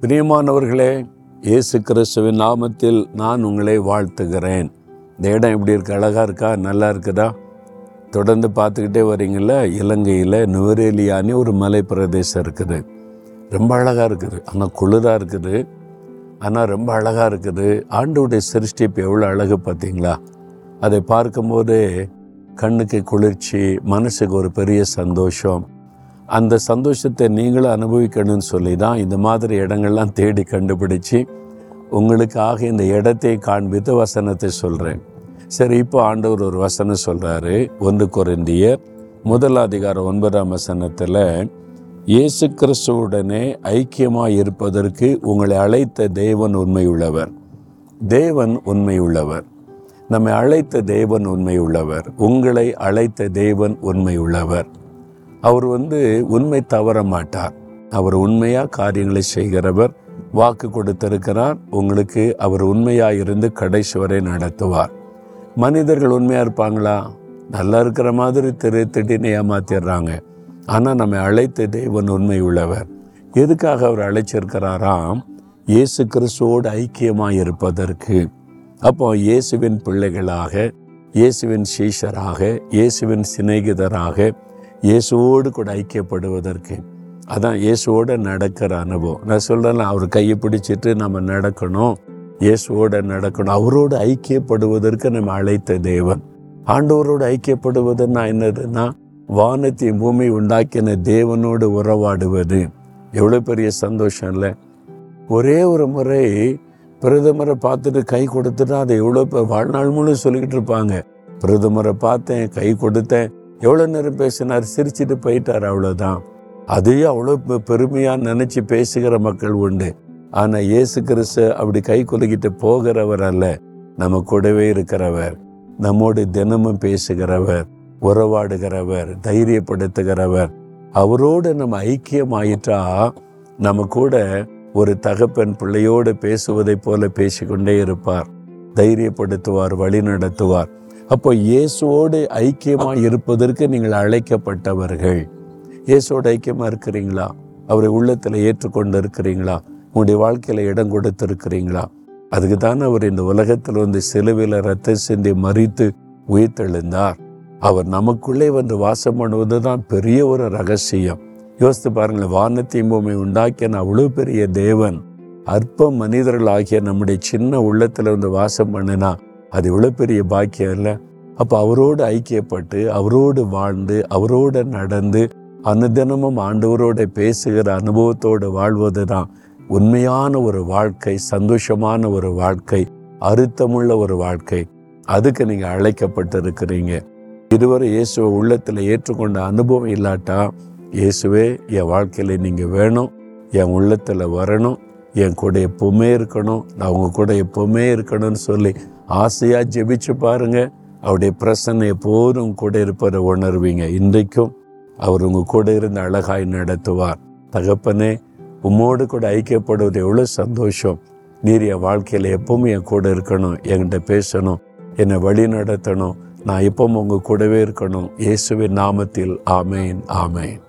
பிரியமானவர்களே இயேசு கிறிஸ்துவின் நாமத்தில் நான் உங்களை வாழ்த்துகிறேன். இந்த இடம் எப்படி இருக்கு? அழகாக இருக்கா? நல்லா இருக்குதா? தொடர்ந்து பார்த்துக்கிட்டே வரீங்கள இலங்கையில் நுவரேலியானி ஒரு மலை பிரதேசம் இருக்குது. ரொம்ப அழகாக இருக்குது. ஆனால் குளிராக இருக்குது. ஆனால் ரொம்ப அழகாக இருக்குது. ஆண்டவுடைய சிருஷ்டிப்பு எவ்வளோ அழகு பார்த்தீங்களா? அதை பார்க்கும்போது கண்ணுக்கு குளிர்ச்சி மனசுக்கு ஒரு பெரிய சந்தோஷம். அந்த சந்தோஷத்தை நீங்களும் அனுபவிக்கணும்னு சொல்லி தான் இந்த மாதிரி இடங்கள்லாம் தேடி கண்டுபிடிச்சு உங்களுக்காக இந்த இடத்தை காண்பித்து வசனத்தை சொல்கிறேன் சரி இப்போ ஆண்டவர் ஒரு வசனம் சொல்கிறாரு ஒன்று குறைந்தியர் முதல் அதிகாரம் ஒன்பதாம் வசனத்தில் இயேசு கிறிஸ்துவுடனே ஐக்கியமாக இருப்பதற்கு உங்களை அழைத்த தேவன் உண்மையுள்ளவர். தேவன் உண்மையுள்ளவர். நம்மை அழைத்த தேவன் உண்மையுள்ளவர். உங்களை அழைத்த தேவன் உண்மையுள்ளவர். அவர் வந்து உண்மை தவற மாட்டார். அவர் உண்மையாக காரியங்களை செய்கிறவர் வாக்கு கொடுத்திருக்கிறார் உங்களுக்கு அவர் உண்மையாக இருந்து கடைசி வரை நடத்துவார். மனிதர்கள் உண்மையாக இருப்பாங்களா? நல்லா இருக்கிற மாதிரி திரு திடீர்னு ஏமாத்திடுறாங்க. ஆனால் நம்மை அழைத்த தேவன் உண்மை உள்ளவர். எதுக்காக அவர் அழைச்சிருக்கிறாராம்? இயேசு கிறிஸ்துவோடு ஐக்கியமாக இருப்பதற்கு. அப்போ இயேசுவின் பிள்ளைகளாக இயேசுவின் சீஷராக இயேசுவின் சிநேகிதராக இயேசுவோடு கூட ஐக்கியப்படுவதற்கு. அதான் இயேசுவோட நடக்கிற அனுபவம். நான் சொல்கிறேன் அவர் கையை பிடிச்சிட்டு நம்ம நடக்கணும். இயேசுவோட நடக்கணும். அவரோடு ஐக்கியப்படுவதற்கு நம்ம அழைத்த தேவன். ஆண்டவரோடு ஐக்கியப்படுவதுன்னா என்னதுன்னா வானத்தை பூமி உண்டாக்கின தேவனோடு உறவாடுவது. எவ்வளோ பெரிய சந்தோஷம் இல்லை? ஒரே ஒரு முறை பிரதமரை பார்த்துட்டு கை கொடுத்துட்டா அதை எவ்வளோ வாழ்நாள் முழு சொல்லிக்கிட்டு இருப்பாங்க. பிரதமரை பார்த்தேன் கை கொடுத்தேன். எவ்வளோ நேரம் பேசினார்? சிரிச்சுட்டு போயிட்டார் அவ்வளோதான் அதையும் அவ்வளோ பெ- நினச்சி பேசுகிற மக்கள் உண்டு. ஆனால் இயேசு கிறிஸ்து அப்படி கை குலுக்கிட்டு போகிறவர் அல்ல. நம்ம கூடவே இருக்கிறவர். நம்மோடு தினமும் பேசுகிறவர். உறவாடுகிறவர். தைரியப்படுத்துகிறவர். அவரோடு நம்ம ஐக்கியமாயிட்டா நம்ம கூட ஒரு தகப்பன் பிள்ளையோடு பேசுவதைப் போல பேசிக்கொண்டே இருப்பார். தைரியப்படுத்துவார் வழி நடத்துவார் அப்போ இயேசுவோடு ஐக்கியமாக இருப்பதற்கு நீங்கள் அழைக்கப்பட்டவர்கள். இயேசுவோடு ஐக்கியமாக இருக்கிறீங்களா? அவரை உள்ளத்தில் ஏற்றுக்கொண்டு இருக்கிறீங்களா உங்களுடைய வாழ்க்கையில் இடம் கொடுத்திருக்கிறீங்களா? அதுக்கு தானே அவர் இந்த உலகத்தில் வந்து சிலுவையில் ரத்த சிந்தி மறித்து உயிர்த்தெழுந்தார். அவர் நமக்குள்ளே வந்து வாசம் பண்ணுவது தான் பெரிய ஒரு ரகசியம். யோசித்து பாருங்களேன் வானத்தையும் பூமி உண்டாக்கின அவ்வளோ பெரிய தேவன் அற்ப மனிதர்கள் ஆகிய நம்முடைய சின்ன உள்ளத்தில் வந்து வாசம் பண்ணினா அது இவ்வளோ பெரிய பாக்கியம் இல்லை. அப்போ அவரோடு ஐக்கியப்பட்டு அவரோடு வாழ்ந்து அவரோடு நடந்து அனுதினமும் ஆண்டவரோட பேசுகிற அனுபவத்தோடு வாழ்வது தான் உண்மையான ஒரு வாழ்க்கை சந்தோஷமான ஒரு வாழ்க்கை அறுத்தமுள்ள ஒரு வாழ்க்கை. அதுக்கு நீங்கள் அழைக்கப்பட்டு இருக்கிறீங்க இதுவரை இயேசுவை உள்ளத்தில் ஏற்றுக்கொண்ட அனுபவம் இல்லாட்டா இயேசுவே என் வாழ்க்கையில் நீங்கள் வேணும் என் உள்ளத்தில் வரணும் என் கூட எப்பவுமே இருக்கணும் நான் உங்கள் கூட எப்பவுமே இருக்கணும்னு சொல்லி ஆசையாக ஜெபிச்சு பாருங்க. அவருடைய பிரசன்னை எப்போதும் கூட இருப்பதை உணர்வீங்க. இன்றைக்கும் அவர் உங்கள் கூட இருந்து அழகாய் நடத்துவார். தகப்பனே உம்மோடு கூட ஐக்கியப்படுவது எவ்வளோ சந்தோஷம். நீர் என் வாழ்க்கையில் எப்பவுமே என் கூட இருக்கணும். என்கிட்ட பேசணும். என்னை வழி நடத்தணும். நான் எப்பவும் உங்கள் கூடவே இருக்கணும். இயேசுவின் நாமத்தில். ஆமேன் ஆமேன்.